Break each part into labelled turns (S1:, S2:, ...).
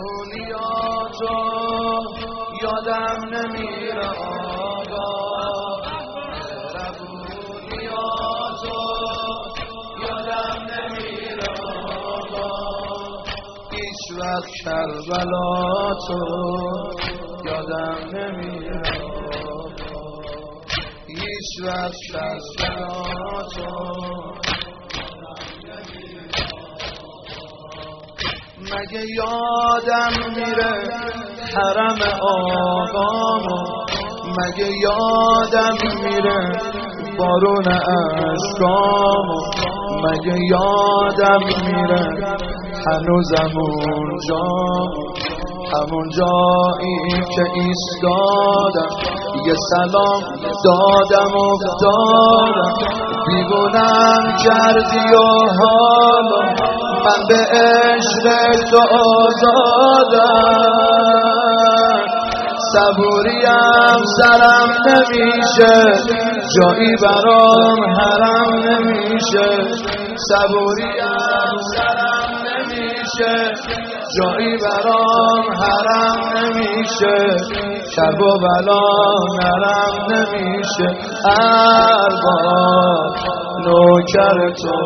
S1: مهربونیاتو یادم نمیره آقا. مهربونیاتو یادم نمیره آقا. هیچ وقت کربلاتو یادم نمیره آقا. هیچ وقت کربلاتو مگه یادم میره حرم آقامو مگه یادم میره بارون اشکامو مگه یادم میره هنوزم اونجا. همون جایی که ایستادم یه سلام دادم و دادم بیگونم کردی و حالا من به عشق تو آزادم. صبوریم سرم نمیشه جایی برام حرم نمیشه. صبوریم. نمیشه جایی برام حرم نمیشه. شب و بلا نرم نمیشه. ارباب نوکر تو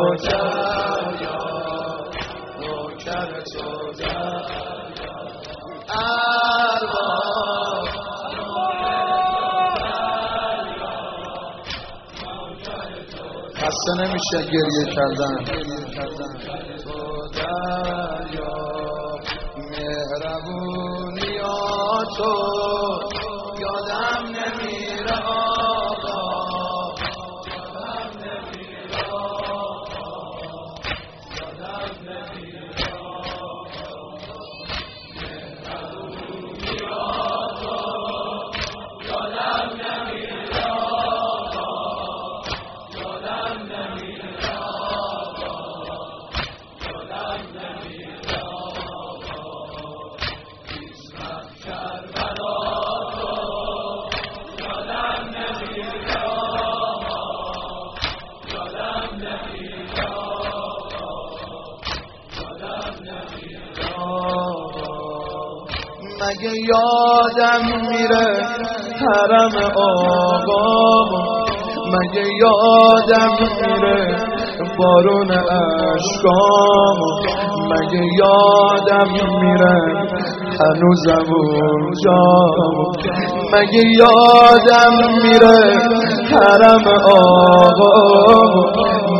S1: خسته نمیشه گریه کردن. تو مگه یادم میره حرم آقا مگه یادم میره بارون اشکام. مگه یادم میره هنوزم اونجا مگه یادم میره حرم آقا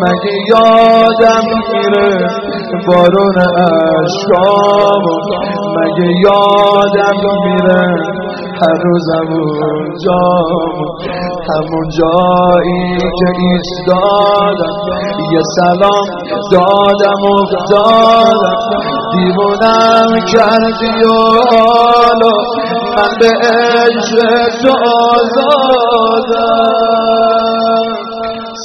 S1: مگه یادم میره بارون اشکام مگه یادم میره هر روزم اونجا همون جایی که ایستادم. یه سلام دادم دادم دیوونم کردی و حالا من به عشق تو آزادم.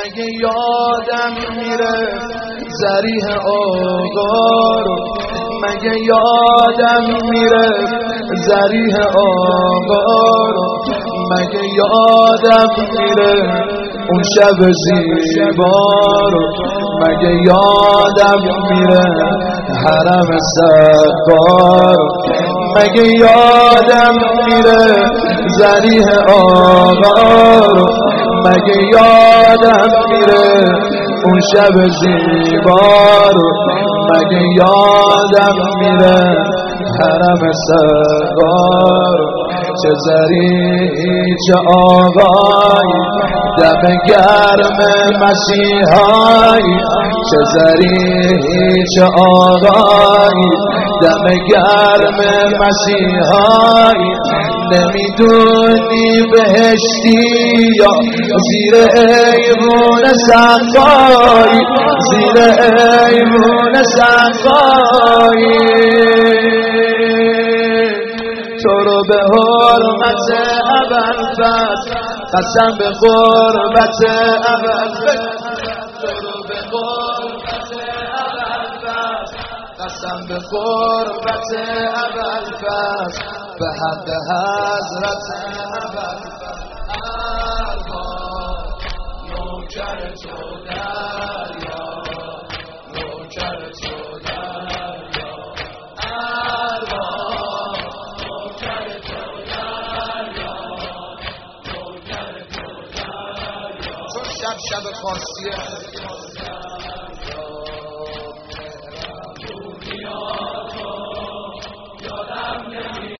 S1: مگه یادم میره زریح آقا رو؟ مگه یادم میره زریح آقا رو؟ مگه یادم میره اون شب زیبا رو؟ مگه یادم میره حرم سقار مگه یادم میره زریح آقا رو؟ مگه یادم میره اون شب زیبا رو؟ مگه یادم میره حرم سرگار چه زری چه آقای دم گرم مسیحای. چه زری چه آقای دم گرم مسیحای. نمی‌دونی بهشتی یا زیر ایمون سقای زیر ایمون سقای. قسم به قربت اول تو رو به قربت قسم به به حق حضرت اول نوکر تو Chabakosia.